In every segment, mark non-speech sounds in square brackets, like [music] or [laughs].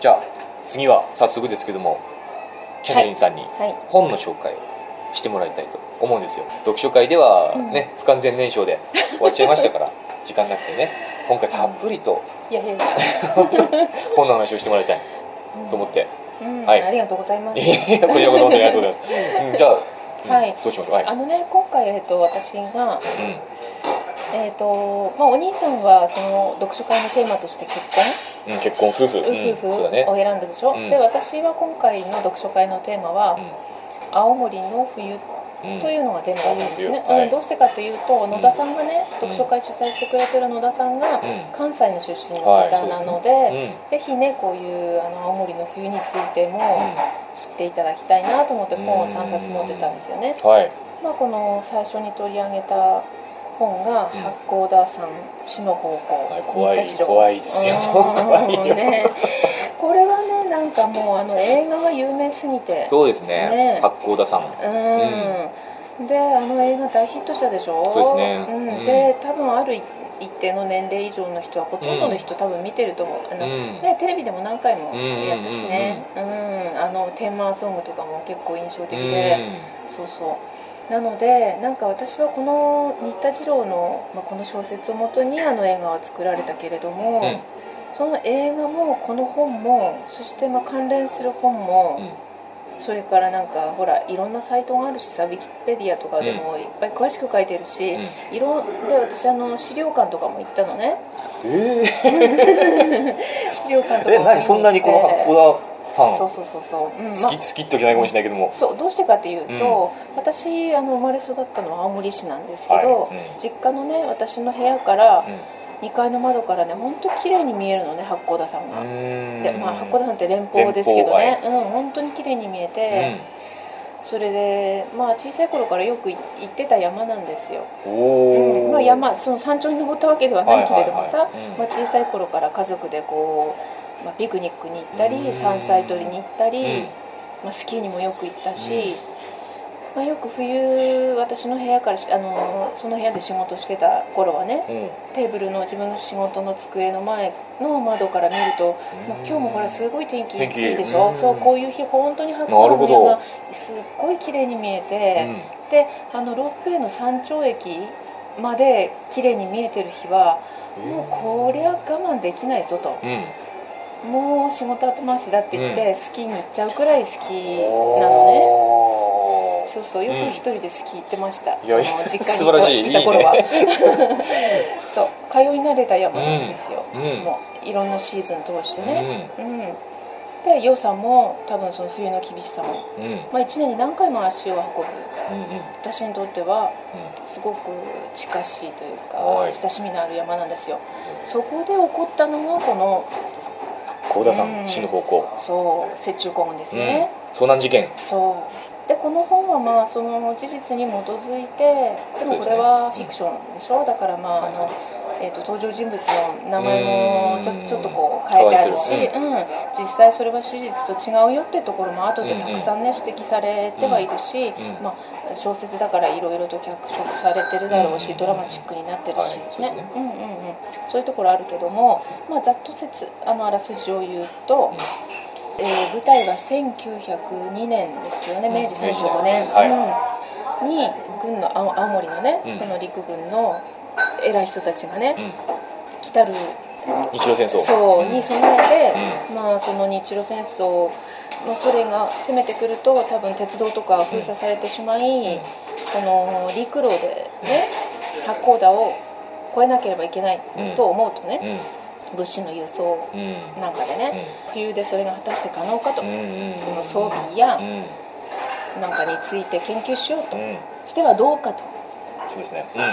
じゃあ次は早速ですけどもキャサリンさんにはい。本の紹介をしてもらいたいと思うんですよ。読書会ではね、不完全燃焼で終わっちゃいましたから [laughs] 時間なくてね今回たっぷりといやいやいや、[laughs] 本の話をしてもらいたいと思って、うん。はい。ありがとうございます。こちらこそありがとうございます、うんじゃあ、うんはい。どうしましょう。はい。あのね今回、えっと、私が、うんえっとまあ、お兄さんはその読書会のテーマとして結婚？うん、結婚夫婦、うん夫婦を選んだでしょ、うん。で私は今回の読書会のテーマは、青森の冬うん。というのがテーマなんですね、うんどうしてかというと野田さんがね、うん。読書会主催してくれてる野田さんがうん。関西の出身の方なので,、うん。ぜひねこういうあの青森の冬についてもうん。知っていただきたいなと思って本を3冊持ってたんですよね、はい。まあ、この最初に取り上げた本がうん八甲田山死の方向、はい怖い怖いですよ。うん。怖いよ。ね、これはねなんかもうあの映画が有名すぎて。そうですね。ね。八甲田さん。うん、であの映画大ヒットしたでしょ？そうですね。うん。うん。で多分ある一定の年齢以上の人はほとんどの人多分見てると思う、あのうん。ね、テレビでも何回もうんやったしね、うん。あのテーマソングとかも結構印象的で、そうそうなのでなんか私はこの新田次郎の、まあ、この小説をもとにあの映画は作られたけれども、うん。その映画もこの本もそしてまあ関連する本も、うん。それからなんかほらいろんなサイトがあるしさウィキペディアとかでもいっぱい詳しく書いてるし、うん。いろんで私あの資料館とかも行ったのね。え [laughs] 資料館とかもー、え何？そんなにこの八甲田さんそうそうそうそう、うん好き好きってわけないかもしれないけども。そうどうしてかっていうと、私あの生まれ育ったのは青森市なんですけど、はい。うん。実家のね私の部屋からうん。2階の窓からね本当綺麗に見えるのね八甲田山が、うん。でまあ、八甲田山って連峰ですけどね、連うん本当に綺麗に見えて、それでまあ小さい頃からよく行ってた山なんですよ、うん、まあ、山その山頂に登ったわけではないけれどもさ、はいはいはい。うん。まあ、小さい頃から家族でこう、まあ、ピクニックに行ったりうん山菜採りに行ったり、うんまあ、スキーにもよく行ったし、うんまあ、よく冬私の部屋からしあのその部屋で仕事してた頃はねうんテーブルの自分の仕事の机の前の窓から見ると、まあ、今日もほらすごい天気いいでしょ、うんそうこういう日本当に八な甲の山すっごい綺麗に見えて、であのロープウェイの山頂駅まで綺麗に見えてる日はもうこりゃ我慢できないぞと。うんうんもう仕事後回しだって言って、うスキーに行っちゃうくらい好きなのね。そうそうようんく一人でスキー行ってました、いやその実家にい。いた頃はいい [laughs] そう通い慣れた山なんですよ、うん。うん。もういろんなシーズン通してね。うん、で良さも多分その冬の厳しさも、うん。うんまあ、1年に何回も足を運ぶ。うんうん。私にとってはすごく近しいというかはい。親しみのある山なんですよ。そこで起こったのがこの高田さうんん死ぬ方向。そう雪中行軍ですうん。ね、遭難事件。そう。でこの本はまあその事実に基づいてでもこれはフィクションでしょ？だからまああの、えー、と登場人物の名前もちょうん。ちょっとこう変えてあるし、うん、実際それは史実と違うよってところも後でたくさんね指摘されてはいるし、うんまあ、小説だからいろいろと脚色されてるだろうし、うんドラマチックになってるし、ね。うんうんうん、そういうところあるけども、まあ、ざっと説あのあらすじを言うと、えー舞台は1902年ですよねうん。明治35年、はうん。に軍の青青森のね、うん。その陸軍の偉い人たちがね、うん。来たる。日露戦争。そうに備えて、うまあ、その日露戦争、まあ、ソ連が攻めてくると多分鉄道とか封鎖されてしまい、この陸路でね八甲田を越えなければいけないと思うとね、うん。物資の輸送うん。なんかでね、冬でそれが果たして可能かと、その装備やうん。なんかについて研究しようとうん。してはどうかと。そうですね。うん。で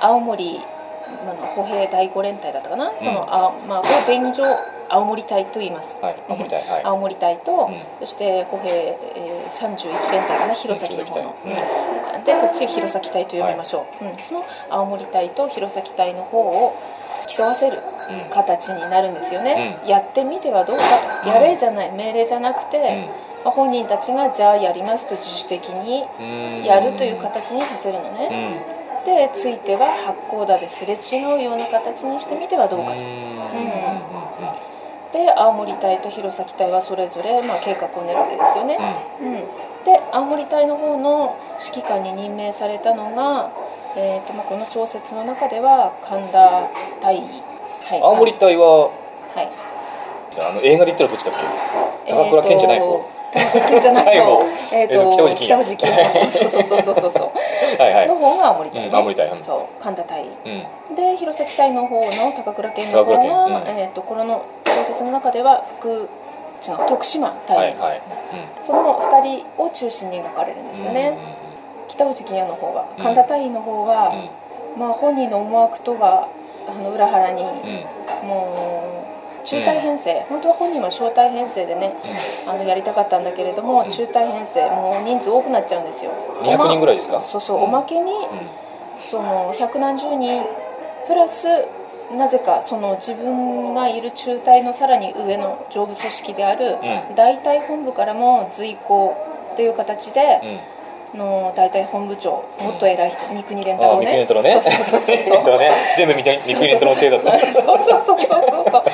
青森あの歩兵第五連隊だったかな、そのあ、まあ、を便乗青森隊と言います、はい青森隊はい。青森隊と、うん。そして歩兵、えー、31連隊かな弘前の方の、うん。でこっち弘前隊と呼びましょう、うん、その青森隊と弘前隊の方を競わせるうん。形になるんですよね、うん。やってみてはどうかと、うん。やれじゃない命令じゃなくて、うん。まあ本人たちがじゃあやりますと自主的にうん。やるという形にさせるのね、うんでついては八甲田ですれ違うような形にしてみてはどうかと、うん。っで青森隊と弘前隊はそれぞれ、まあ、計画を練るわけですよね、うん。で青森隊の方の指揮官に任命されたのが、えーとまあ、この小説の中では神田大尉、はい、青森隊は、はい。あの映画で言ったらどっちだっけ？高倉健じゃない方、高倉健じゃない。方えっと北大路北大路金そうそうそうそうそう。はいはい。の方が青森隊、ねうん青森隊うん。そう神田隊うん。で弘前隊の方の高倉健の方は、健。うん。えー、とこの小説の中では福徳島隊、はいはい。その2人を中心に描かれるんですよね、北内金也の方はうん。神田隊員の方は、まあ、本人の思惑とはあの裏腹に、うんうん。もう中隊編成、本当は本人は小隊編成でねあのやりたかったんだけれども、うん中隊編成もう人数多くなっちゃうんですよ。200人ぐらいですか？そうそう、うん。おまけにその百何十人プラスなぜかその自分がいる中隊のさらに上の上部組織であるうん。大隊本部からも随行という形でうんの大隊本部長もっと偉い人三國連太郎ねミクネトロね。そうそうそうそうミクネトロね。全部見てミクネトロのせいだと。そうそうそうそうそう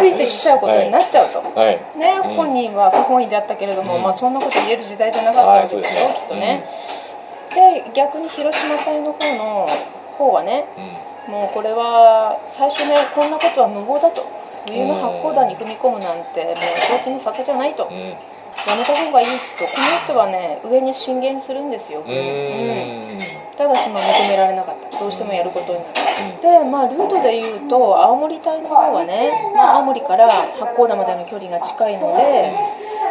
ついてきちゃうことになっちゃうと、はい。ね、うん本人は不本意であったけれども、うんまあ、そんなこと言える時代じゃなかったんはい、ですよ、ね。きっとね、で逆に広島隊の方の方はねうん。もうこれは最初ねこんなことは無謀だと冬の八甲田に踏み込むなんてもう正気の沙汰じゃないと。やめた方がいいとこの人はね上に進言するんですよ、うー。ん。ただしまあ認められなかったどうしてもやることになったでまあルートでいうと青森隊の方はね、まあ、青森から八甲田までの距離が近いので、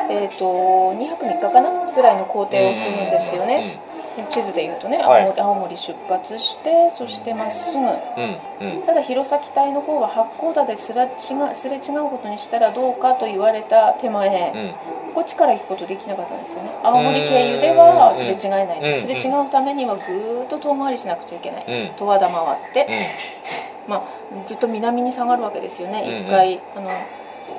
えー、と2泊3日かなぐらいの行程を組むんですよね、地図でいうとね青はい森,、青森出発してそしてまっすぐうん。うん。うん。ただ弘前隊の方は八甲田ですれ違うすれ違うことにしたらどうかと言われた手前、うん。こっちから行くことできなかったんですよね青森経由ではすれ違えないと、うんすれ違うためにはぐーっと遠回りしなくちゃいけない、うん。十和田回って、うん。まあ、ずっと南に下がるわけですよね、一回あの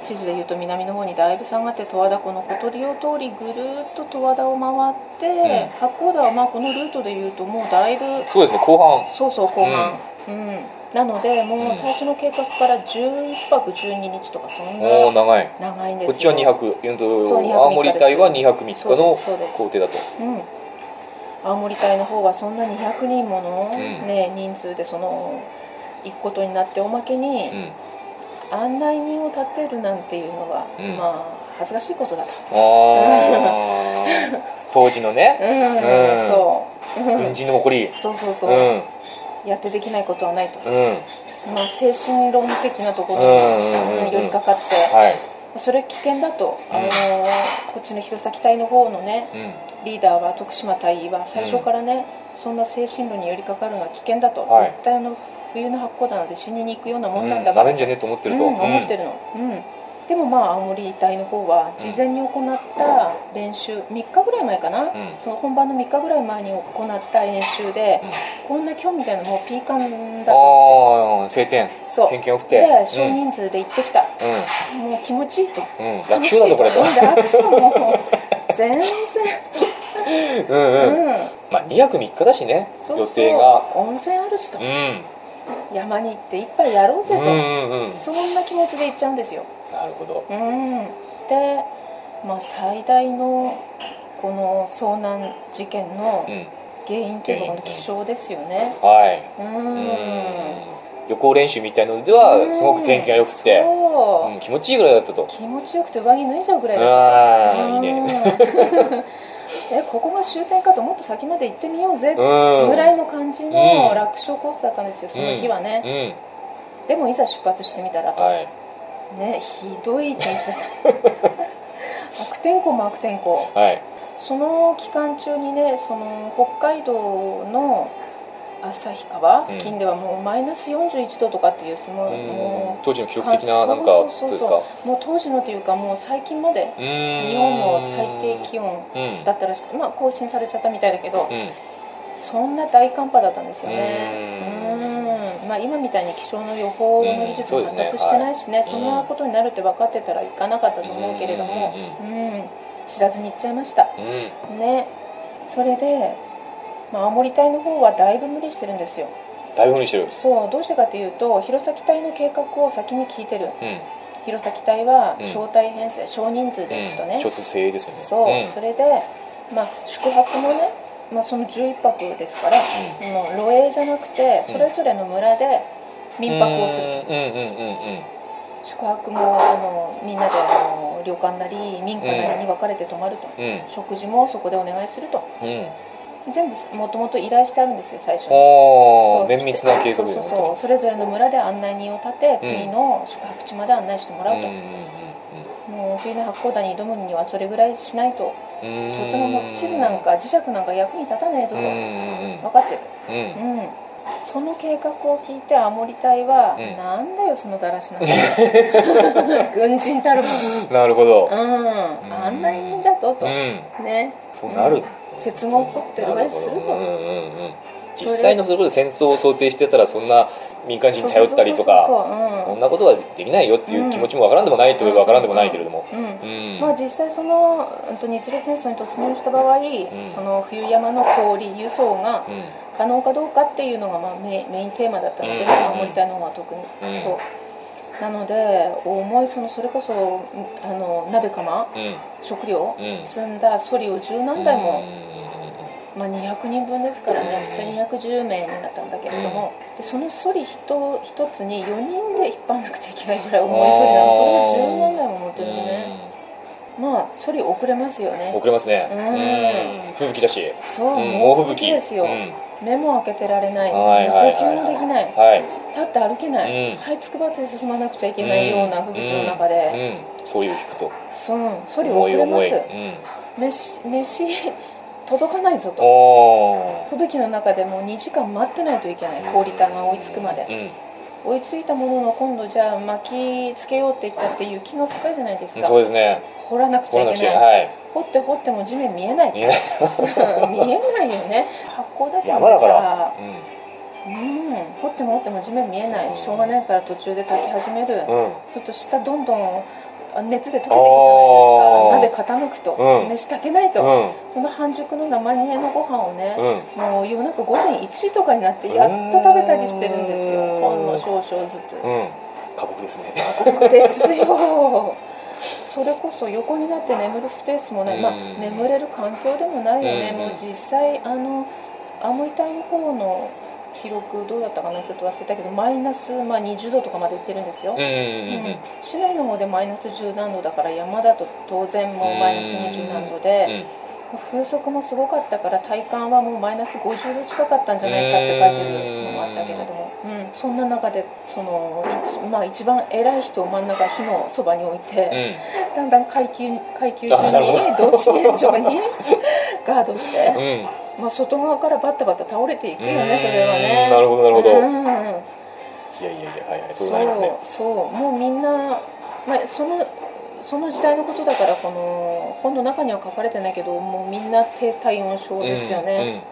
地図でいうと南の方にだいぶ下がって十和田湖のほとりを通りぐるーっと十和田を回って、八甲田はまあこのルートでいうともうだいぶそうですね、後半。そうそう後半、うんなのでもうんう最初の計画から11泊12日とかそんなおお長い。長いんですよこっちは2泊。うんとそう2泊青森隊は2泊3日の工程だと。うん青森隊の方はそんな200人もの、うんね、人数でその行くことになっておまけに、うん。案内人を立てるなんていうのは、うん。まあ恥ずかしいことだと。[laughs] 当時のね、うん、うん。そう、うん。軍人の誇り。そうそうそう、うん。やってできないことはないと、うん。まあ、精神論的なところに、寄りかかって、はい。それ危険だと、うん。あのこっちの弘前隊の方のねうん。リーダーは徳島隊は最初からね、そんな精神論に寄りかかるのは危険だと、はい。絶対あの冬の八甲田なんて死にに行くようなもうんん。なんだから、なめんじゃねえと思ってると。うん、思ってるの、うんでもまあ青森隊の方は事前に行った練習3日ぐらい前かな、んその本番の3日ぐらい前に行った練習で、こんな今日みたいなもうピーカンだったんですよああ、晴天。そう天気が良くて。で少人数で行ってきた、うもう気持ちいいとん。うん。楽勝だとこれと。楽勝もう全然 [laughs] うんううん。んまあ2泊3日だしね、そうそう予定が。温泉あるしと、うん。山に行って一杯やろうぜと、うんうんうん。そんな気持ちで行っちゃうんですよなるほど。うん、で、まあ、最大のこの遭難事件のうん。原因というのが気象ですよねはい。うんうん。予行練習みたいのでは、すごく天気が良くて、そううん気持ちいいぐらいだったと。気持ちよくて上着脱いじゃうぐらいだああ、ったいいね。[laughs] うんえここが終点かともっと先まで行ってみようぜうん。ぐらいの感じうんの楽勝コースだったんですよその日はうね、ん。でもいざ出発してみたらと、はい。ねひどい天気だった [laughs] 悪天候も悪天候はい。その期間中にねその北海道の旭川付近ではもうマイナス41度とかっていうその、うん。もう当時の記録的な、なんか、そうですか？もう当時のというかもう最近まで日日本の最低気温うん。だったらしくてまあ更新されちゃったみたいだけど、うん。そんな大寒波だったんですよね。ううん。まあ今みたいに気象の予報の技術も発達してないしね,、うん。そんなことになるって分かってたら行かなかったと思うけれどもううん。知らずに行っちゃいました。うん。ね。それで、まあ、青森隊の方はだいぶ無理してるんですよ。だいぶ無理してる。そうどうしてかというと弘前隊の計画を先に聞いてる。うん。弘前隊はうん。招待編成少人数で行くとね、うん、卒生ですよね。そう、ん。それで、まあ、宿泊もね、まあ、その11泊ですから、もう露営じゃなくてうん。それぞれの村で民泊をすると、うんうんうんうん。宿泊もあのみんなであの旅館なり民家なりに分かれて泊まると、うん。うん。食事もそこでお願いすると。うん全部もともと依頼してあるんですよ最初に。そうおー綿密な計画そうそうそう。それぞれの村で案内人を立て次の宿泊地まで案内してもらうと、もう冬の八甲田に挑むにはそれぐらいしないとうん。うんとても地図なんか磁石なんか役に立たないぞと。うん。うん。分かってる。うん。うん。うんその計画を聞いて青森隊は、うん。なんだよそのだらしなさ [laughs] 軍人たるもんなるほど。うん。案内人だとと、うん。ね。そうなる雪合掘ってる上するぞうんうんうん実際のそれこそ戦争を想定してたらそんな民間人に頼ったりとかそううそうそんなことはできないよっていう気持ちもわからんでもないといえばわからんでもないけれどもうんまあ、実際そのうんと日露戦争に突入した場合、その冬山の氷輸送がうん可能かどうかっていうのがまあメインメインテーマだったので、うん青森隊の方は特に、うんそうなので重いそのそれこそうんあの鍋釜うん。食料うん。積んだソリを十何台も、うまあ、200人分ですからねうん。実際210名になったんだけれども、でそのソリ一一つに4人で引っ張らなくちゃいけないぐらい重いソリなのそれを十何台も持ってるのね、まあソリ遅れますようんね。遅れますね。うん。うん。吹雪だし。そう、うん。猛吹雪雪。ですよ、うん。目も開けてられない。呼吸もできない、はい立って歩けない、うん。這いつくばって進まなくちゃいけないような吹雪の中で、うん。そういう聞くと。そうソリ遅れます。飯飯届かないぞと。お吹雪の中でもう2時間待ってないといけない。氷板が追いつくまで。ー追いついたものの今度じゃあ巻きつけようって言ったって雪が深いじゃないですうんか。そうですね。掘らなくちゃいけない。ゃはい。掘って掘っても地面見えない見えない。[laughs] 見えないよね。八甲田山で山だから。さうん掘っても掘っても地面見えない。しょうがないから途中で炊き始める、ちょっと下どんどん熱で溶けていくじゃないですか。鍋傾くと、うん。飯炊けないと、うん。その半熟の生煮えのご飯をね、うん。もう夜中午前1時とかになってやっと食べたりしてるんですよ。うん。ほんの少々ずつ。うん。過酷ですね。僕ですよ。[laughs] それこそ横になって眠るスペースもない、まあうん眠れる環境でもないよね、うん。もう実際あの青森隊の方の記録どうだったかなちょっと忘れたけどマイナス、まあ、20度とかまでいってるんですよ、うんうんうんうん。市内の方でマイナス10何度だから山だと当然もうマイナス20何度で、風速もすごかったから体感はもうマイナス50度近かったんじゃないかって書いてるのもあったけれども、うん、そんな中でその一,、まあ、一番偉い人を真ん中火のそばに置いて、だんだん階級階級順に同志現状に [laughs] ガードして、うんうんまあ、外側からバタバタ倒れていくようん。ねそれはね。なるほどなるほど。うん。いやいやいやはいはい。そうなりますね。そうもうみんな、まあ、そのその時代のことだからこの本の中には書かれてないけどもうみんな低体温症ですよね、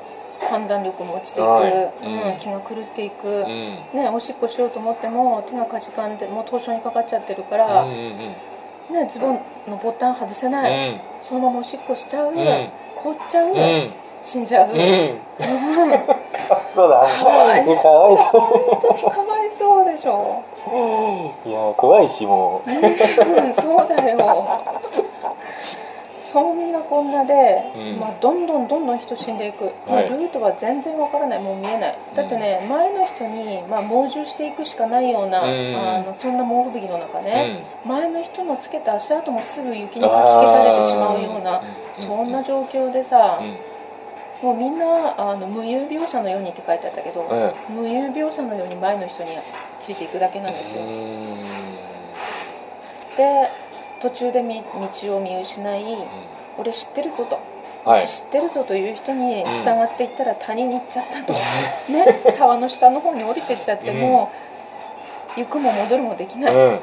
判断力も落ちていく、はい。うんうん。気が狂っていく、うん。うんね、おしっこしようと思っても手がかじかんでもう凍傷にかかっちゃってるかうら、んうんうん。ね、ズボンのボタン外せない、そのままおしっこしちゃう、ん。凍っちゃう、うん死んじゃう、うん。うんそうだ。かわいそう。本当にかわいそうでしょ。ういや怖いしもう。うんそうだよ。そんなこんなで、うん。まあ、どんどんどんどん人死んでいく、はい。ルートは全然わからない。もう見えない。だってね、前の人に、まあ、猛獣していくしかないような、うん。あのそんな猛吹雪の中うね、ん。前の人のつけた足跡もすぐ雪にかき消されてしまうようなそんな状況でさ、うんもうみんなあの無有描写のようにって書いてあったけど、うん無有描写のように前の人についていくだけなんですよ、で途中でみ道を見失い俺知ってるぞと、はい。知ってるぞという人に従っていったら谷に行っちゃったと、[laughs] ね沢の下の方に降りてっちゃってもう行くも戻るもできない、うん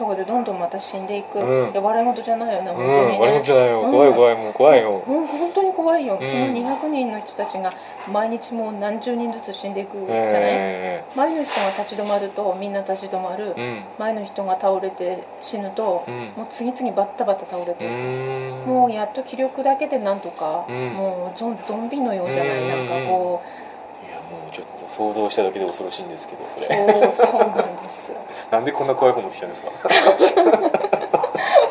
そこでどんどんまた死んでいく、うん。いや笑い事じゃないよね本当うんにね、悪いことじゃないよ。うん。怖い怖いもう怖いよ。うん本当に怖いよ、ん。その200人の人たちが毎日もう何十人ずつ死んでいくじゃない、え前の人が立ち止まるとみんな立ち止まる、前の人が倒れて死ぬと、うん。もう次々バッタバタ倒れて。うる、ん。もうやっと気力だけでなんとか、うん。もうゾンゾンビのようじゃない、うん。なんかこうちょっと想像しただけで恐ろしいんですけどそれ。そうそうなんですよ。[laughs] なんでこんな怖い本持ってきたんですか、[laughs]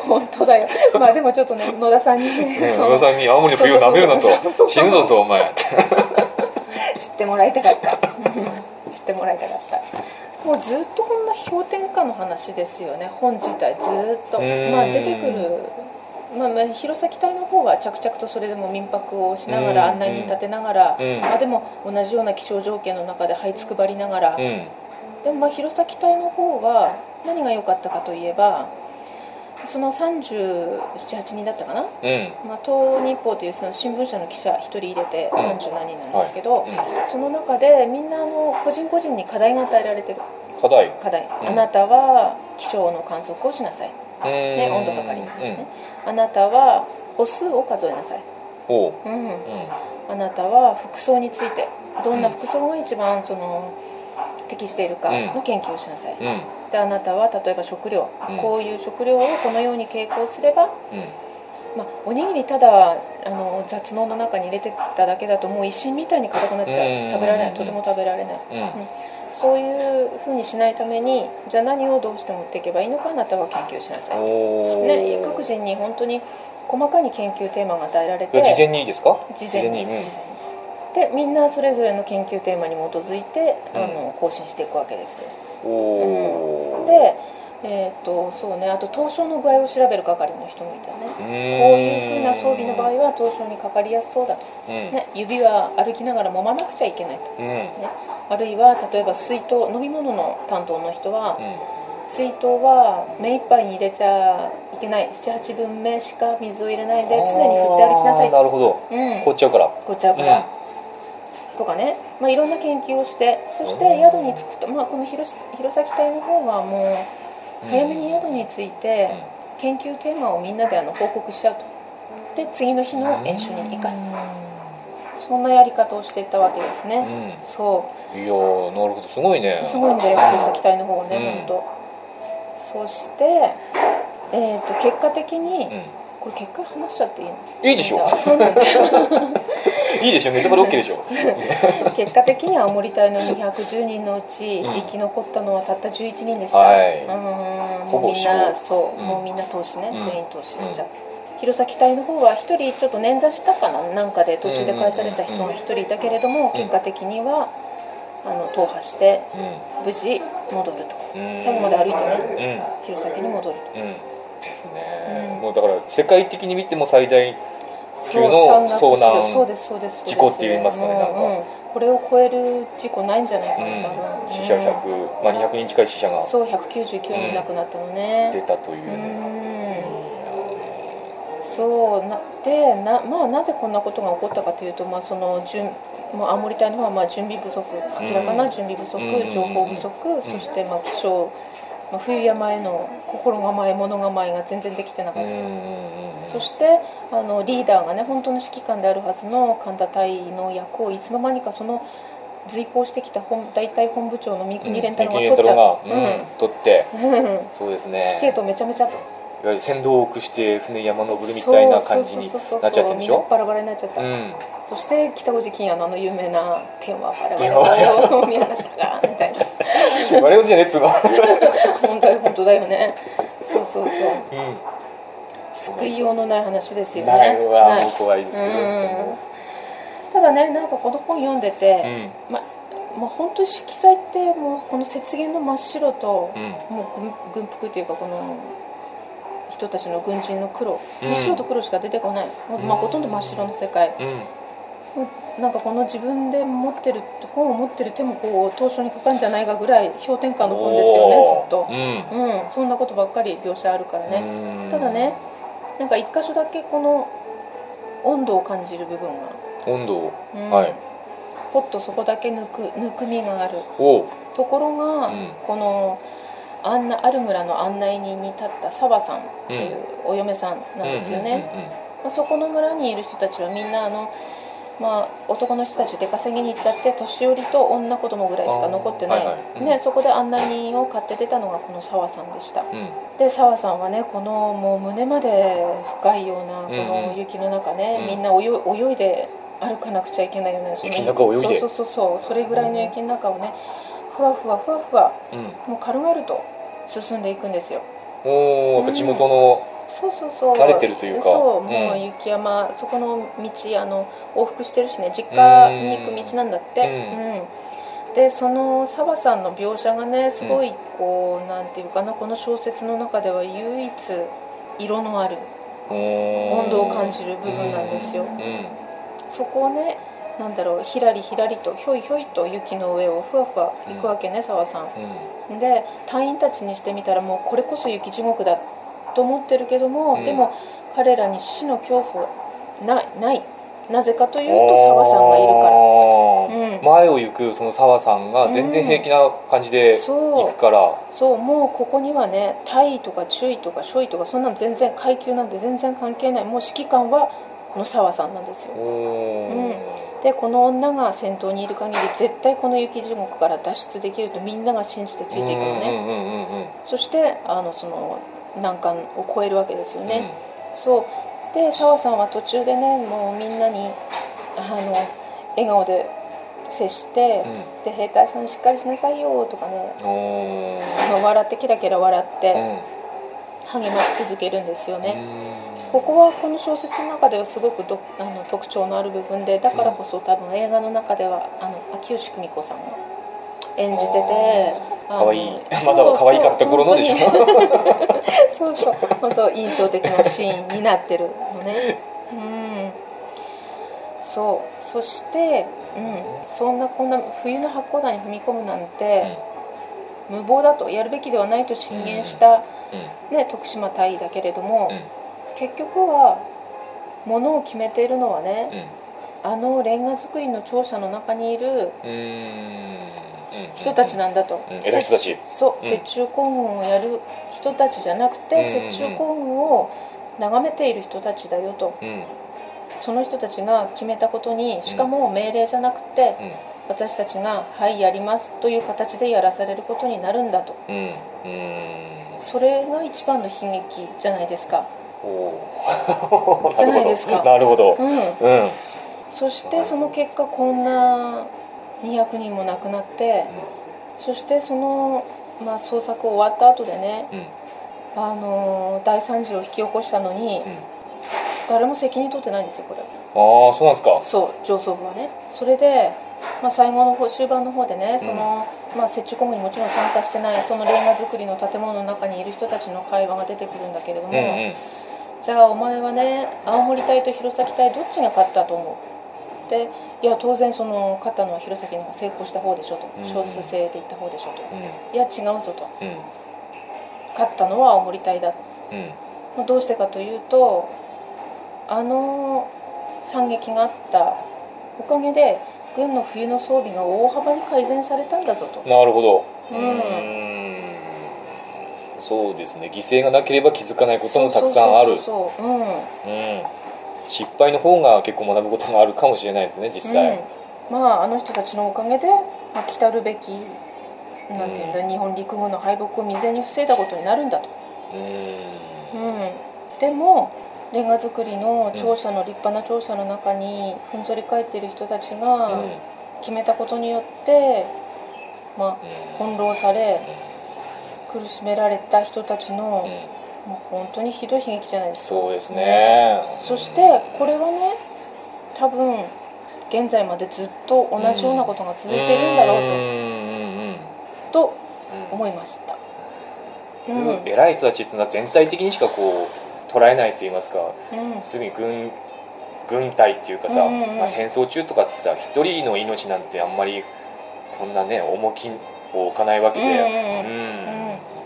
本当だよ。まあでもちょっとね野田さんにね野田さんに青森の冬をなめるなと。死ぬぞとお前。[laughs] 知ってもらいたかった。うん知ってもらいたかった。もうずっとこんな氷点下の話ですよね。本自体ずっと。まあ出てくるまあ、まあ弘前隊の方は着々とそれでも民泊をしながらうん案内人立てながら、うんまあ、でも同じような気象条件の中で這いつくばりながら、うん。でもまあ弘前隊の方は何が良かったかといえばその378人だったかな、うん。まあ、東日報というその新聞社の記者1人入れてうん。30何人なんですけど、うん。その中でみんなあの個人個人に課題が与えられてる。課題。課題、うん。あなたは気象の観測をしなさい、ねね、温度測りですね、あなたは歩数を数えなさい、おう。うん、うん。あなたは服装についてどんな服装が一番その適しているかの研究をしなさい、うん。であなたは例えば食料、うん。こういう食料をこのように傾向すれば、うん。まあ、おにぎりただあの雑農の中に入れてただけだともう一心みたいに硬くなっちゃう、うん。食べられない。とても食べられない、うんそういうふうにしないためにじゃあ何をどうして持っていけばいいのかあなたは研究しなさい、おね、ー各人に本当に細かに研究テーマが与えられて事前にいいですか？事前に事前に。事前に。でみんなそれぞれの研究テーマに基づいて、うんあの更新していくわけですよ。うん。でえー、とそうねあと凍傷の具合を調べる係の人もいたね。こういうふうな装備の場合は凍傷にかかりやすそうだと、うん。ね、指は歩きながら揉まなくちゃいけないと、うん。ね、あるいは例えば水筒飲み物の担当の人は、うん。水筒は目いっぱいに入れちゃいけない。78分目しか水を入れないで常に振って歩きなさいあーなるほど。うん。凍っちゃうから。凍っちゃうから、とかね、まあ、いろんな研究をしてそして宿に着くと、まあ、この弘弘前隊の方はもう早めに宿に着いて研究テーマをみんなであの報告しちゃうと。で次の日の演習に生かす。そんなやり方をしていったわけですうね、ん。そいやーなるほどすごいね。うすごいんだよ弘前隊の方はね、うん。本当そして、えー、と結果的に、うんこれ結果話しちゃっていいの？いいでしょ。う [laughs] いいでしょ。ネタバレ OK でしょ。[laughs] 結果的に青森隊の210人のうち、うん。生き残ったのはたった11人でした、はい。うん。もうみんなそう、うん。もうみんな投資ね、うん。全員投資しちゃう、弘前隊の方は1人ちょっと捻挫したかな？なんかで途中で返された人が1人いたけれども、結果的にはあの踏破して無事戻ると。うん。最後まで歩いてね。うん。弘前に戻ると。うんですね、うん。もうだから世界的に見ても最大級の遭難事故って言いますかねなんか。うんうん。これを超える事故ないんじゃないかな、う。ん。死者100、まあ、200人近い死者がそう199人亡くなったのね、出たという。うね、ん。そうなでな,、まあ、なぜこんなことが起こったかというと、まあ、その準もう青森隊の方はまあ準備不足明らかな準備不足、うん。情報不足、そしてまあ気象、まあ、冬山への心構え物構えが全然できてなかった、そしてあのリーダーがね本当の指揮官であるはずの神田隊の役をいつの間にかその随行してきた本大隊本部長の三國連太郎が取っちゃうんうん取って。うん。そうです指揮系ね統めちゃめちゃといわゆる船頭を置くして船山登るみたいな感じになっちゃってるんでしょ？バラバラになっちゃった、うん。そして北大路欣也のあの有名な「天は我天は我々を見放した。が」みたいな。我々じゃねえっつうの。本当本当だよね。そうそうそう。うん。救いようのない話ですよね。ないわ怖いですけど。うん。ただねなんかこの本読んでて、うん。ままあ、本当色彩ってもうこの雪原の真っ白と、うん。もう軍軍服というかこの人たちの軍人の黒、うん。白と黒しか出てこない、まあ、うんほとんど真っ白の世界、うん。なんかこの自分で持ってる本を持ってる手もこう当初にかかんじゃないかぐらい氷点下の本ですよねずっと。うん。うん。そんなことばっかり描写あるからね、うん。ただねなんか一箇所だけこの温度を感じる部分が、温度を。うん。はい。ポッとそこだけ抜くぬくみがある。ところが、うん。この案内ある村の案内人に立った澤さんというお嫁さんなんですよね、まあ、そこの村にいる人たちはみんなあの、まあ、男の人たち出稼ぎに行っちゃって年寄りと女子供ぐらいしか残ってない、はいはいうん。ね、そこで案内人を買って出たのがこの澤さんでした。うん。うんで澤さんはねこのもう胸まで深いようなこうんうん。の雪の中ね、うん。みんな泳い泳いで歩かなくちゃいけないよねその雪の中を泳いで。そうそうそうそうそれぐらいの雪の中をねふわふわふわふわうん。もう軽々と進んでいくんですよ。おおやっぱ地元のそうそうそう。慣れてるというか。そう、うん。もう雪山そこの道あの往復してるしね実家に行く道なんだって。ううん。でその澤さんの描写がねすごいこう、なんていうかなこの小説の中では唯一色のある温温度を感じる部分なんですよ。うん。そこをねなんだろうひらりひらりとひょいひょいと雪の上をふわふわ行くわけね澤さん。うん。で隊員たちにしてみたらもうこれこそ雪地獄だと思ってるけども、うん。でも彼らに死の恐怖はないない。なぜかというと澤さんがいるから。るうん。前を行くその澤さんが全然平気な感じで行くから。そうもうここにはね大尉とか中尉とか少尉とかそんなの全然階級なんて全然関係ない。もう指揮官はこの澤さんなんですよ。おー。でこの女が先頭にいる限り絶対この雪地獄から脱出できるとみんなが信じてついていくのね、うんうんうんうんうんそしてあのその難関を超えるわけですよね、そう。で澤さんは途中でねもうみんなにあの笑顔で接して、うん。で兵隊さんしっかりしなさいよとかね。笑ってキラキラ笑ってうん。励まし続けるんですよね、うんここはこの小説の中ではすごくどあの特徴のある部分でだからこそ多分映画の中ではあの秋吉久美子さんが演じてて可愛い。[laughs] まだ可愛かった頃のでしょ。そうそう。本当印象的なシーンになってるのね。うん。そう。そして、うん、そんなこんな冬の八甲田に踏み込むなんて、無謀だとやるべきではないと進言した、ね、徳島大尉だけれども、結局はものを決めているのはね、あのレンガ造りの庁舎の中にいるうん。うん。人たちなんだと、うん。偉い人たち。そううん。雪中行軍をやる人たちじゃなくて、うん。うん。うん雪中行軍を眺めている人たちだよと。うん。その人たちが決めたことにしかも命令じゃなくて、うん。私たちが「はいやります」という形でやらされることになるんだと。うん。うん。それが一番の悲劇じゃないですかじゃないですか。[laughs] なるほど。うん。うん。そしてその結果こんな200人も亡くなってそしてその、まあ、捜索終わった後でね、うん。あのー大惨事を引き起こしたのに、うん。誰も責任取ってないんですよこれ。ああそうなんですか。そう上層部はね。それで、まあ、最後の方終盤の方でねその、まあ、雪中行軍にもちろん参加してないそのレンガ造りの建物の中にいる人たちの会話が出てくるんだけれども、うんうんじゃあお前はね青森隊と弘前隊どっちが勝ったと思う？でいや当然その勝ったのは弘前の方が成功した方でしょと。うん。少数制でいった方でしょと。うん。いや違うぞと。うん。勝ったのは青森隊だ。うん。まあどうしてかというとあの惨劇があったおかげで軍の冬の装備が大幅に改善されたんだぞと。なるほど。うん。んそうですね。犠牲がなければ気づかないこともたくさんある。そうんうん。失敗の方が結構学ぶことがあるかもしれないですね実際、うん、まああの人たちのおかげで、まあ、来たるべきなんていうんだ、日本陸軍の敗北を未然に防いだことになるんだと、うん。うん、でもレンガ造りの庁舎の立派な庁舎の中にふんぞり返っている人たちが決めたことによって、まあ、翻弄され苦しめられた人たちの、もう本当にひどい悲劇じゃないですか。そうですね。そしてこれはね多分現在までずっと同じようなことが続いているんだろうと,、うん。うん。とうん。思いました、ううん。んうん。偉い人たちっていうのは全体的にしかこう捉えないと言いますか。特に軍軍隊っていうかさ、うんうんうん。まあ、戦争中とかってさ一人の命なんてあんまりそんなね重きを置かないわけで、うんうん。うん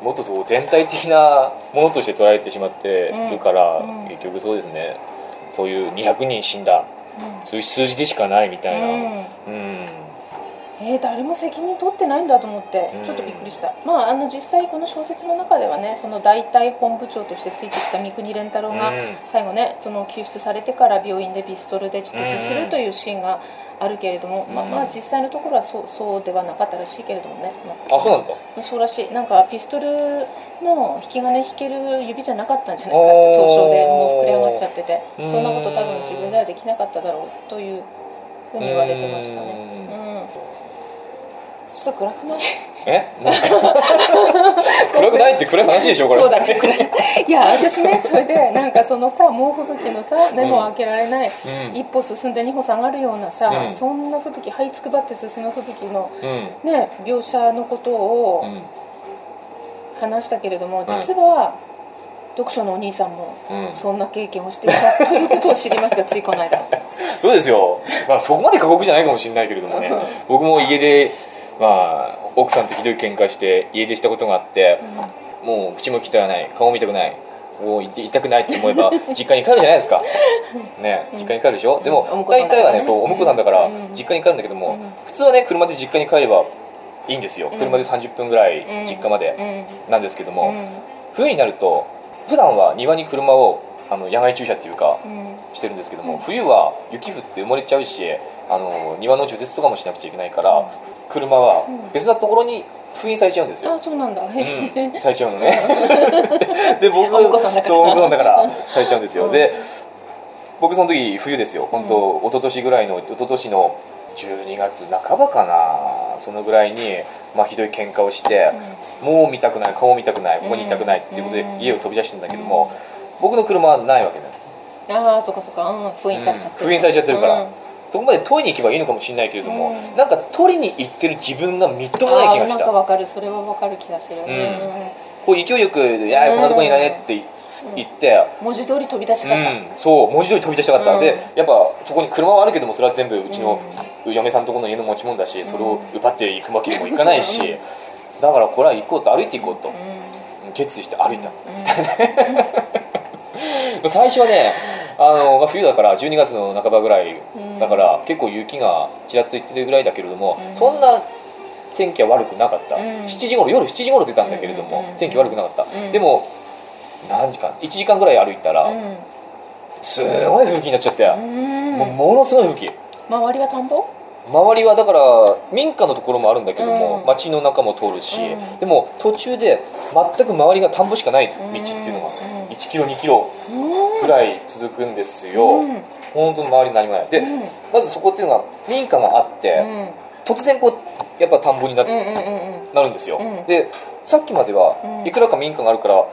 もっとそう全体的なものとして捉えてしまってるから、結局そうですね。そういう200人死んだ。そういう数字でしかないみたいな、うん。うんえー誰も責任取ってないんだと思ってうん。ちょっとびっくりした、まああの実際この小説の中ではねその大隊本部長としてついてきた三國連太郎がうん。最後ねその救出されてから病院でピストルで自決するというシーンがあるけれども、まあうん。まあ実際のところはそうそうではなかったらしいけれどもね、まあそうなんだそうらしい。なんかピストルの引き金引ける指じゃなかったんじゃないかって凍傷でもう膨れ上がっちゃってて。うん。そんなこと多分自分ではできなかっただろうというふうに言われてましたね。ううんんちょっと暗くない？え？暗くないって暗い話でしょこれ。そうだね暗い。いや私ねそれでなんかそのさ猛吹雪のさ目も開けられない、うん。一歩進んで二歩下がるようなさ、うん。そんな吹雪這いつくばって進む吹雪のうん。ね描写のことをうん。話したけれども、実は読書のお兄さんもうん。そんな経験をしていたということを知りましたついこの間。[laughs] そうですよ、まあ、そこまで過酷じゃないかもしれないけれどもね。僕も家で、まあ、奥さんとひどい喧嘩して家出したことがあって、もう口も汚い顔も見たくないもう痛くないって思えば [laughs] 実家に帰るじゃないですか。ね実家に帰るでしょ、でもお婿さん大だからね。体はねそうお婿さんだからうん。実家に帰るんだけども、うん。普通はね車で実家に帰ればいいんですよ。うん。車で30分ぐらいうん。実家までうん。なんですけども、うん。冬になると普段は庭に車をあの野外駐車っていうかうん。してるんですけども、うん冬は雪降って埋もれちゃうしあの庭の除雪とかもしなくちゃいけないから、車はうん。別なところに封印されちゃうんですよ、あそうなんだ、へうん、されちゃうのね。[laughs] で僕お婿さんだから。そうお婿さんだからされちゃうんですよ、うん。で僕その時冬ですよ。本当、一昨年ぐらいの一昨年の12月半ばかなそのぐらいに、まあ、ひどい喧嘩をして、もう見たくない顔見たくないここにいたくないっていうことでうん。家を飛び出してるんだけども、僕の車はないわけだよ。ああそっかそっか、うん、封印されちゃってる、うん。封印されちゃってるから。うんそこまで取りに行けばいいのかもしれないけれども、うん。なんか取りに行ってる自分がみっともない気がした。なんかわかる。それはわかる気がする、ん。うん。こう勢いよく「いやこんなとこにいらね」って言って、文字通り飛び出したかった、うん、そう文字通り飛び出したかった、うん。でやっぱそこに車はあるけどもそれは全部うちの嫁さんとこの家の持ち物だしそれを奪っていくわけにもいかないし、だからこれは行こうと歩いていこうとうん。決意して歩いた、う [laughs] 最初はねあの、まあ、冬だから12月の半ばぐらい。ん。だから結構雪がちらついてるぐらいだけれども、うん。そんな天気は悪くなかった、うん。7時頃夜7時頃出たんだけれども、うん天気悪くなかった、うん。でも何時間？1時間ぐらい歩いたら、うん。すごい吹雪になっちゃって、うん。もうものすごい吹雪。周りは田んぼ？周りはだから民家のところもあるんだけども、うん。町の中も通るし、うん。でも途中で全く周りが田んぼしかない道っていうのがうん。1キロ2キロうん。くらい続くんですよ、うん。本当に周り何もない。で、うん。まずそこっていうのは民家があって、うん。突然こうやっぱ田んぼにな,、なるんですよ、うん。でさっきまではうん。いくらか民家があるから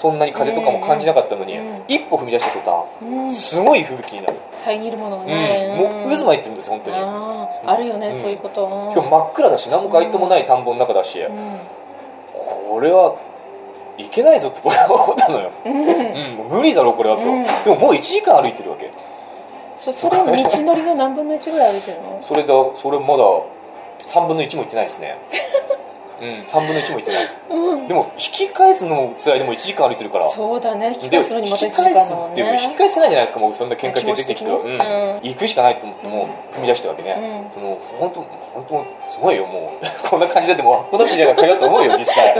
そんなに風とかも感じなかったのに、うん。一歩踏み出した。途うん。端すごい吹雪になる、遮るものがうん。ない、もう渦巻いてるんです本当に。あるよね、うん。そういうこと、うん。今日真っ暗だし何も街灯もない田んぼの中だし、うん。これはいけないぞって僕は思ったのよ、うん。無理だろこれはと、うん。でももう1時間歩いてるわけ。そそれ道のりの何分の1ぐらい歩いてるの？それだそれまだ3分の1もいってないですね [laughs] うん。3分の1もいってない、でも引き返すのも辛いでも1時間歩いてるから。そうだね。引きで返すのにまた1引き時間もんっていうか引きね返せないじゃないですかもうそんな喧嘩して出てきて、うん。うん。行くしかないと思ってもう踏み出したわけね、うん。その本当本当すごいよもう。[laughs] こんな感じででもこんな感じで通うと思うよ実際、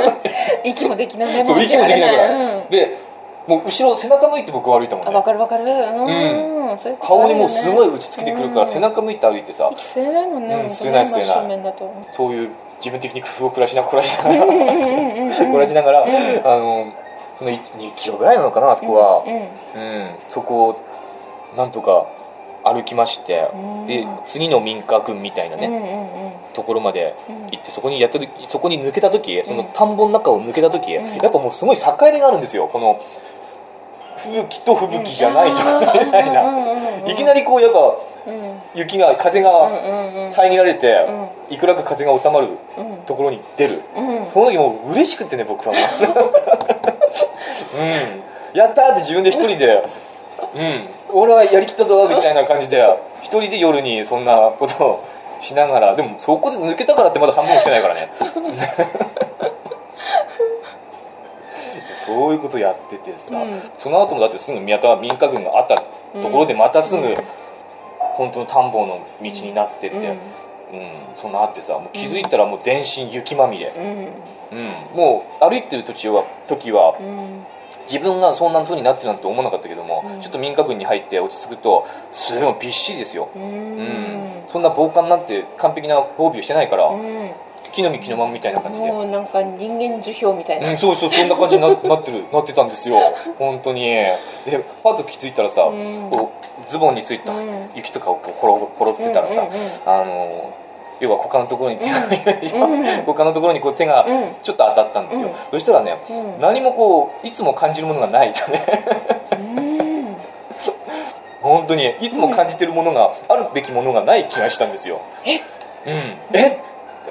[laughs] 息もできないねそう息もできないから、うん。でもう後ろ背中向いて僕は歩いたもんあねわかるわかる。うん、そういうこと顔にもうすごい打ちつけてくるから、うん。背中向いて歩いてさ。息吸えないもんね、うん吸えない吸えない。そういう自分的に工夫を凝らしな凝らしながら凝らしながら、あのその1 2キロぐらいなのかなあそこは、うんうんそこをなんとか歩きまして、うん。で次の民家群みたいなね、ところまでうん。行ってそこにやった時そこに抜けた時そのうん。田んぼの中を抜けた時、うん。やっぱもうすごい境目があるんですよ。この吹雪と吹雪じゃないとみたいな、いきなりりこうやっぱうん。雪が風が遮られて、うん。いくらか風が収まるうん。ところに出る、うん。その時もう嬉しくてね僕は。[laughs] うん。やったーって自分で一人でうん。俺はやりきったぞみたいな感じで一人で夜にそんなことをしながらでもそこで抜けたからってまだ半分も来てないからね [laughs] そういうことやっててさ、うん。その後もだってすぐ宮田民家群があったところでまたすぐ、うん本当の田んぼの道になってて、うん。うんそんなあってさもう気づいたらもう全身雪まみれ、うん。うん、もう歩いてる途中は時はうん。自分がそんな風になってるなんて思わなかったけども、うん。ちょっと民家群に入って落ち着くとすごいびっしりですよ、ううんん。そんな防寒なんて完璧な防備をしてないから、うん木の実木のまんみたいな感じで。もうなんか人間樹氷みたいな、うん、そうそうそんな感じにな [laughs] なってるなってたんですよ。本当に。でパッと気づいたらさ、うん。こうズボンについたうん。雪とかをこうほろほろってたらさ、うんうんうん。あの要は股間のところに手が [laughs] うん。股間のところにこう手がうん。ちょっと当たったんですよ、うん。そしたらね、うん。何もこういつも感じるものがない。とねうん。[laughs] 本当にいつも感じてるものが、あるべきものがない気がしたんですよ。え？うん。え？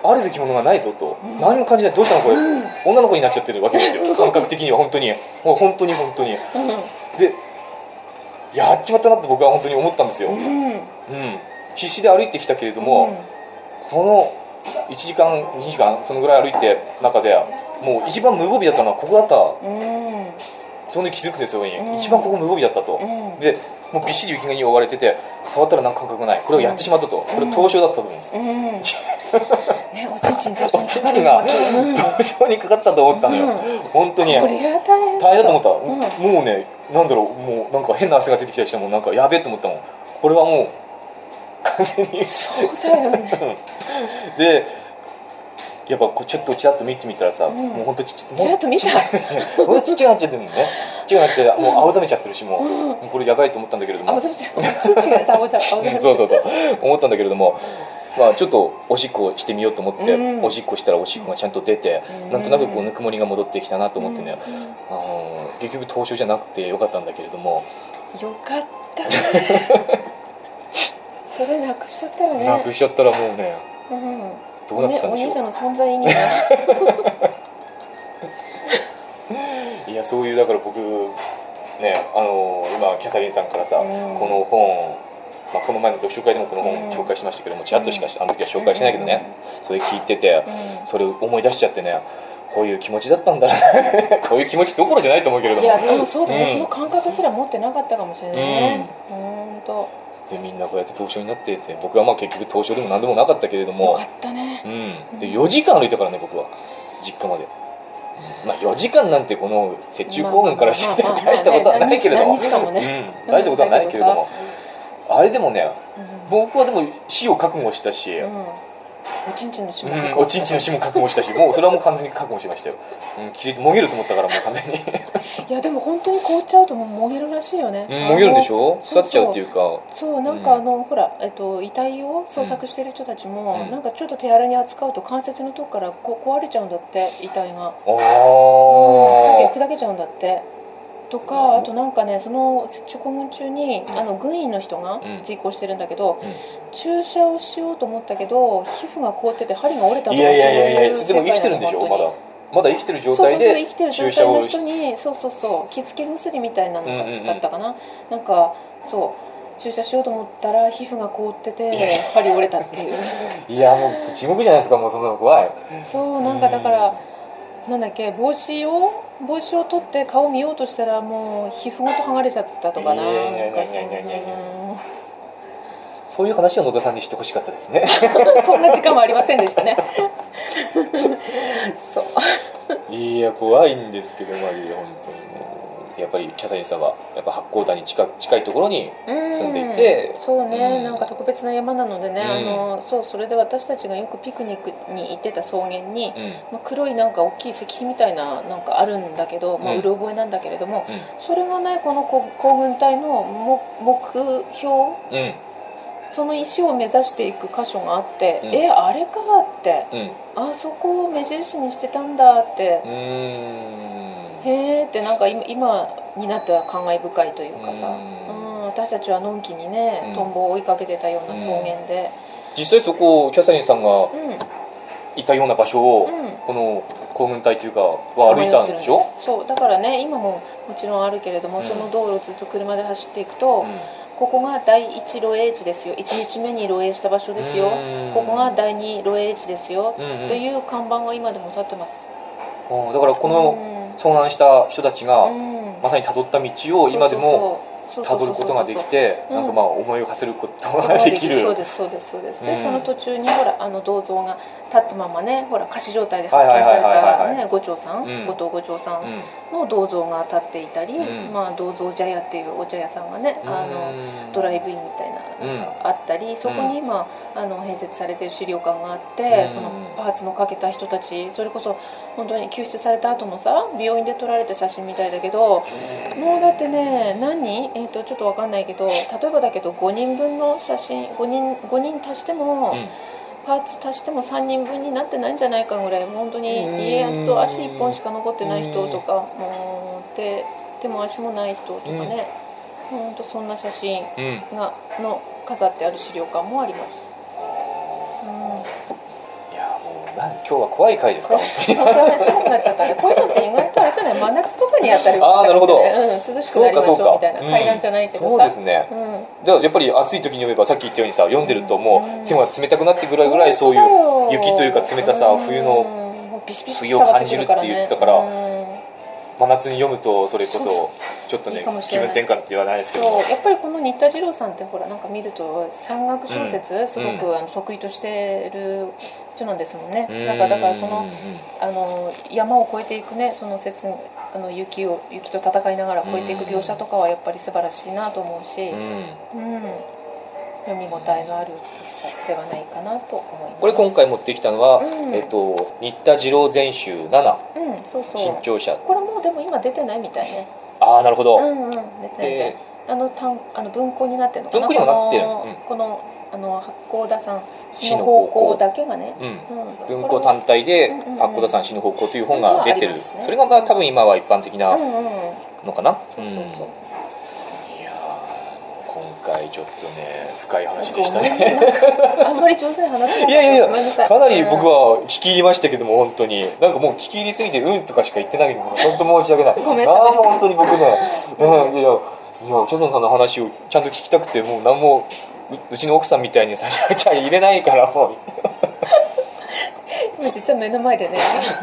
あるべきものがないぞと、うん何も感じない。どうしたのこれ、うん。女の子になっちゃってるわけですよ。感覚的には本当に。もう本当に本当に。うん。でやっちまったなって僕は本当に思ったんですよ、ううん。ん必死で歩いてきたけれども、この1時間2時間そのぐらい歩いて中でもう一番無防備だったのはここだった。うん。その時気づくんですよ、うん。一番ここ無防備だったと、うん。でもうびっしり雪に覆われてて触ったら何か感覚がない。これをやってしまったと、これ凍傷だった分、うん [laughs] ねおちんちんと一緒にかか手がるのかうん。凍傷にかかったと思ったのよ、うん。本当に。大変。大変だと思った、うん。もうねなんだろうもうなんか変な汗が出てきたりしてもなんかやべえと思ったもん。これはもう完全に。そうだよね。[laughs] でやっぱこうちょっとちらっと見てみたらさ、ん。もう本当ちっちゃちらっと見た。ほんとちっちゃくなっちゃってるのねちっちゃくなってもう青ざめちゃってるしもう,、もうこれやばいと思ったんだけれども。青ざめちゃうちんちんがさ青ざめ青ざめ。う [laughs] んそうそうそう。思ったんだけれどもまあちょっとおしっこしてみようと思って、うん。おしっこしたらおしっこがちゃんと出て、うん。なんとなくこうぬくもりが戻ってきたなと思ってね、うん。あの結局凍傷じゃなくてよかったんだけれども、よかった。ね [laughs] それなくしちゃったらね。なくしちゃったらもうねうん。どうなってたんでしょう。お兄さんの存在意味がいやそういうだから僕ねあの今キャサリンさんからさ、うん。この本、まあ、この前の読書会でもこのうん本紹介しましたけどもちらっとしかしあの時は紹介してないけどね、それ聞いてて、うそれを思い出しちゃってねこういう気持ちだったんだな [laughs] こういう気持ちどころじゃないと思うけれども。いやでもそうだね、ん。その感覚すら持ってなかったかもしれないね。本当でみんなこうやって凍傷になってて僕はまあ結局凍傷でも何でもなかったけれどよもかったね。うん、で4時間歩いたからね僕は。実家まで、まあ、4時間なんてこの雪中行軍からして大したことはないけれども。大したことはないけれども [laughs] あれでもねうん。僕はでも死を覚悟したし、うん。おちんちんの下うん、おちんちんの死も覚悟したしもうそれはもう完全に覚悟しましたよ、うん、気づいてもげると思ったからもう [laughs] 完全に、いやでも本当に凍っちゃうともうもげるらしいよね、うん、もげるんでしょ？腐っちゃうっていうか。そうなんかあの、ほら、えっと、遺体を捜索してる人たちも、うん。なんかちょっと手荒に扱うと関節のとこからこ壊れちゃうんだって遺体が、あうん、あ、砕けちゃうんだってとか、うん。あとなんかねその雪中行軍中に、うん。あの軍医の人がうん。追行してるんだけど、うん。注射をしようと思ったけど皮膚が凍ってて針が折れたとかいやいやいやいやでも生きてるんでしょまだ。まだ生きてる状態そうそうそうで生きてる状態の人にそうそうそう気付け薬みたいなのだったかな、なんかそう注射しようと思ったら皮膚が凍ってて針折れたっていう。[laughs] いやもう地獄じゃないですかもうそんなの怖い。そうなんかだからなんだっけ帽子を帽子を取って顔見ようとしたらもう皮膚ごと剥がれちゃったとかな。そういう話を野田さんにしてほしかったですね。[laughs] そんな時間はありませんでしたね。[laughs] そう。いや怖いんですけどまあいや本当に。ねやっぱりキャサリンさんはやっぱ八甲田に近近いところに住んでいて。そうね、うん。なんか特別な山なのでね、うん。あのそうそれで私たちがよくピクニックに行ってた草原に、うん。まあ、黒いなんか大きい石碑みたいななんかあるんだけど、まあ、うろ覚えなんだけれども、うん。それがねこのこ行軍隊の目目標うん。その石を目指していく箇所があって、うん。えあれかってうん。あそこを目印にしてたんだってへえってなんか今今になっては感慨深いというかさ、ううん、私たちはのんきにね、うん。トンボを追いかけてたような草原で、実際そこキャサリンさんがうん。いたような場所を、うん。この行軍隊というかは歩いたんでしょ？そうだからね今ももちろんあるけれども、うん。その道路をずっと車で走っていくと、うん。ここが第一露営地ですよ。1日目に露営した場所ですよ。うん。ここが第二露営地ですよ、という看板が今でも立ってますうん。だからこのうん。遭難した人たちがうん。まさに辿った道を今でもそうそうそう辿ることができてうん。なんかまあ思いを馳せることができる。そうですそうですそうですで、うん。その途中にほらあの銅像が立ったままねほら仮死状態で発見されたね五長さん、うん。後藤五長さんうん。の銅像が立っていたり、うん。まあ、銅像茶屋っていうお茶屋さんがね、あのうんドライブインみたいなのがあったり、そこに今あの併設されてる資料館があって、うん。そのパーツのかけた人たちそれこそ本当に救出された後のさ病院で撮られた写真みたいだけどもうだってね何？人、えー、とちょっと分かんないけど例えばだけど5人分の写真5人 ,5 人足しても、うん。パーツ足しても3人分になってないんじゃないかぐらい本当にうん。家と足1本しか残ってない人とかもう手手も足もない人とかね、本当そんな写真うん。がの飾ってある資料館もあります。今日は怖い回ですか？本当にそう寒くなっちゃったねこういうのって意外とあれじゃない真夏とかにやったりああなるほど、涼しくなりましょうみたいなうん階段じゃないけど、そうですねじゃあやっぱり暑い時に読めばさっき言ったようにさ読んでるともう手が冷たくなってくるぐらいそういう雪というか冷たさ冬の冬を感じるって言ってたから真夏に読むとそれこそちょっとね気分転換って言わないですけど。そうやっぱりこの新田次郎さんってほらなんか見ると山岳小説すごうくあの得意としてる人なんですもんね。うん。だからだからそのうんあの山を越えていくねその雪あの雪を雪と戦いながら越えていく描写とかはやっぱり素晴らしいなと思うし、うん。うん、読み応えのある一冊ではないかなと思います。これ今回持ってきたのは、うん。えっと、新田次郎全集7うんそうそう。新潮社。これもうでも今出てないみたいね。ああなるほど、うんうん出てないみたい。であの単あの文庫になってるのかな？文庫にはなってる。この,、うん。このあの八甲田さん死死のの方向だけがね、うん。うん。文庫単体で八甲田さん死ぬ方向という本が出てる、うんね。それがまあ多分今は一般的なうんうんうん。のかな、そうそうそう回ちょっとね深い話でしたね。あんまり上手に話せない。いやいやいさい。かなり僕は聞き入りましたけども本当に。なんかもう聞き入りすぎてうんとかしか言ってないので本当申し訳ない。ごめんあ喋りすぎー本当に僕ね、うん、いやいやいやキャソンさんの話をちゃんと聞きたくてもう何もううちの奥さんみたいにさちゃ入れないからもう。今実は目の前でね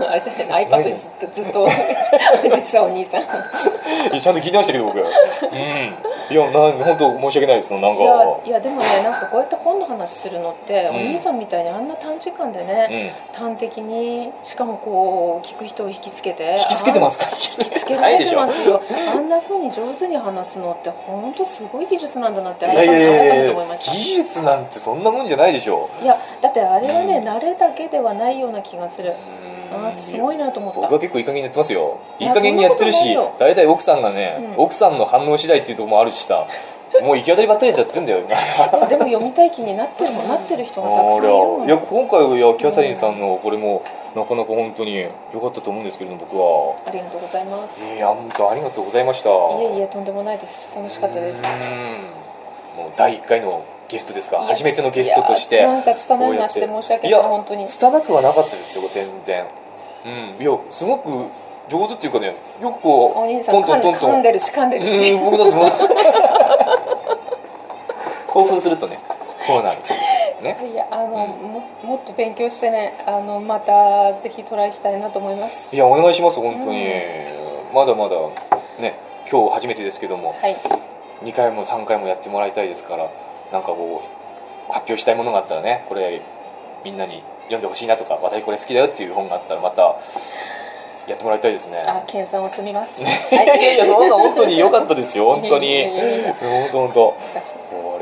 あれじゃない iPad でずっと [laughs] 実はお兄さん。ちゃんと聞いてましたけど僕。うん。いやなん本当申し訳ないです。なんか。いやいやでもねなんかこうやって本の話するのって、うん。お兄さんみたいにあんな短時間でうね、ん。端的にしかもこう聞く人を引きつけて引きつけてますか？引きつけられてますよ。あんなふうに上手に話すのって本当すごい技術なんだなって改めて思いました。技術なんてそんなもんじゃないでしょいやだってあれはね、うん慣れだけではないような気がする。うん。あーすごいなと思った。僕は結構いい加減にやってますよ。いやいい加減にやってるし大体奥さんがね、うん。奥さんの反応次第っていうところもあるしさもう行き当たりばったりでやってんだよでも読みたい気になってるもん [laughs] なってる人がたくさんいるもんいや今回はいやキャサリンさんのこれもなかなか本当に良かったと思うんですけれども僕は。ありがとうございます。いや本当ありがとうございました。いえいえとんでもないです。楽しかったです。うん。もう第1回のゲストですか？初めてのゲストとしていやなんか拙い話で申し訳ないや本当に。拙くはなかったですよ全然。うんいやすごく上手っていうかねよくこうお兄さんトントントン噛んでるし噛んでるし。うん僕だと思う。[laughs] 興奮するとねこうなる。ね。いやあの、ももっと勉強してねあのまたぜひトライしたいなと思います。いやお願いします本当に、うん。まだまだね今日初めてですけども。はい。2回も3回もやってもらいたいですからなんかこう発表したいものがあったらねこれみんなに読んでほしいなとか私これ好きだよっていう本があったらまたやってもらいたいですね。あ研鑽を積みます、いやいやいやそんな本当に良かったですよ本当に。本当本当。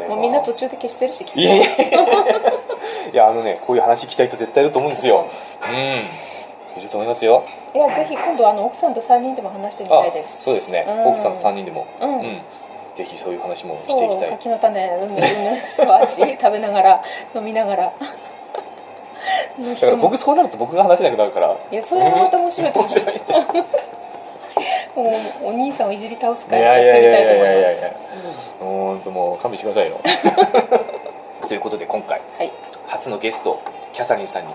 もうみんな途中で消してるしいやいやいや。あのねこういう話聞きたい人絶対いると思うんですよ。う。ん。いると思いますよ。いやぜひ今度あの奥さんと3人でも話してみたあいです。そうですね。うん。奥さんと3人でも。うんぜひそういう話もしていきたい。柿の種うんむうんむ味 [laughs] 食べながら飲みながら。だから僕そうなると僕が話せなくなるから。いやそれはまた面白いと思う。面白いねもうお兄さんをいじり倒すいからやいやいやってみたやいや。いやいいと思います。や本当もう勘弁してくださいよ。[laughs] ということで今回はい。初のゲストキャサリンさんに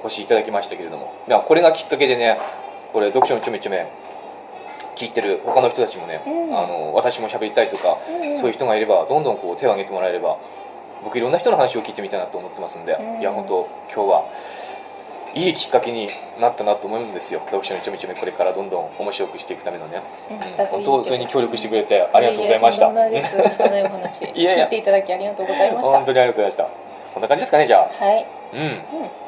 お越しいただきましたけれども。いやこれがきっかけでねこれ読書のちょめちょめ聞いてる他の人たちもね、うん。あの私も喋りたいとか、うん。うんそういう人がいればどんどんこう手を挙げてもらえれば僕いろんな人の話を聞いてみたいなと思ってますんで、うん。いや本当今日はいいきっかけになったなと思うんですよ。読書のちょめちょめこれからどんどん面白くしていくためのね、うん。本当それに協力してくれてありがとうございました。いやいやとんでもないです。拙 [laughs] いお話聞いていただきありがとうございました。本当にありがとうございました。こんな感じですかねじゃあはい、うん。うん、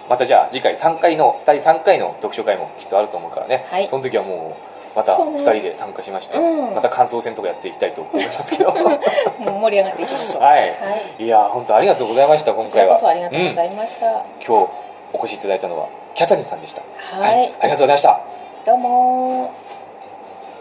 またじゃあ次回3回の第3回の読書会もきっとあると思うからね、はい。その時はもうまた2そうね。人で参加しまして、うん。また感想戦とかやっていきたいと思いますけど。は [laughs] もう盛り上がっていきましょう。い、い、や本当ありがとうございました今回はこちらこそありがとうござんいました、今日お越しいただいたのはキャサリンさんでした。はい。ありがとうございました。どうも